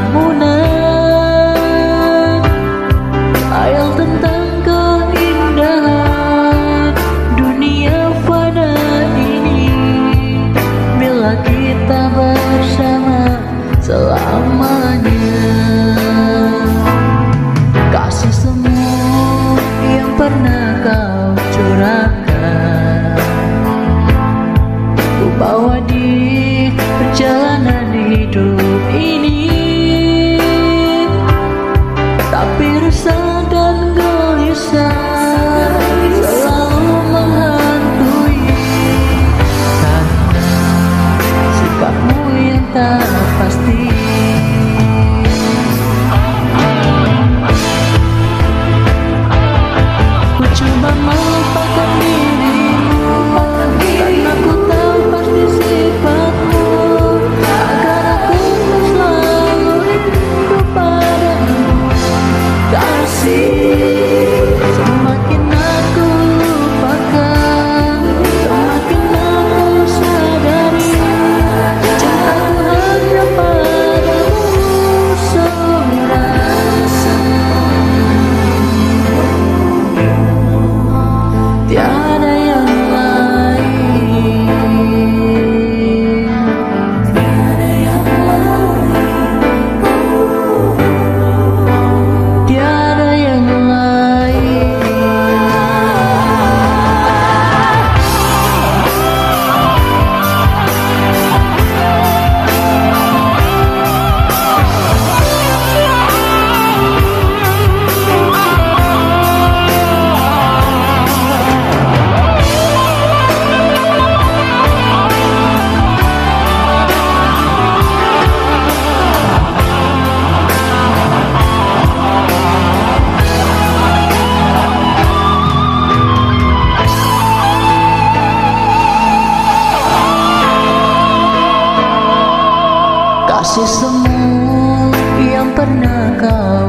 bangunan Ayal tentang keindahan dunia pada ini. Bila kita bersama selamanya Kasih semua yang pernah kau curahkan. Kasih semu yang pernah kau